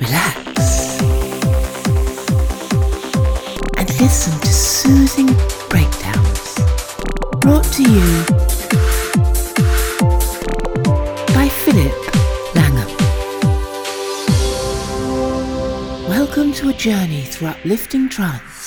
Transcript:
relax, and listen to soothing breakdowns brought to you by Philip Langham. Welcome to a journey through uplifting trance.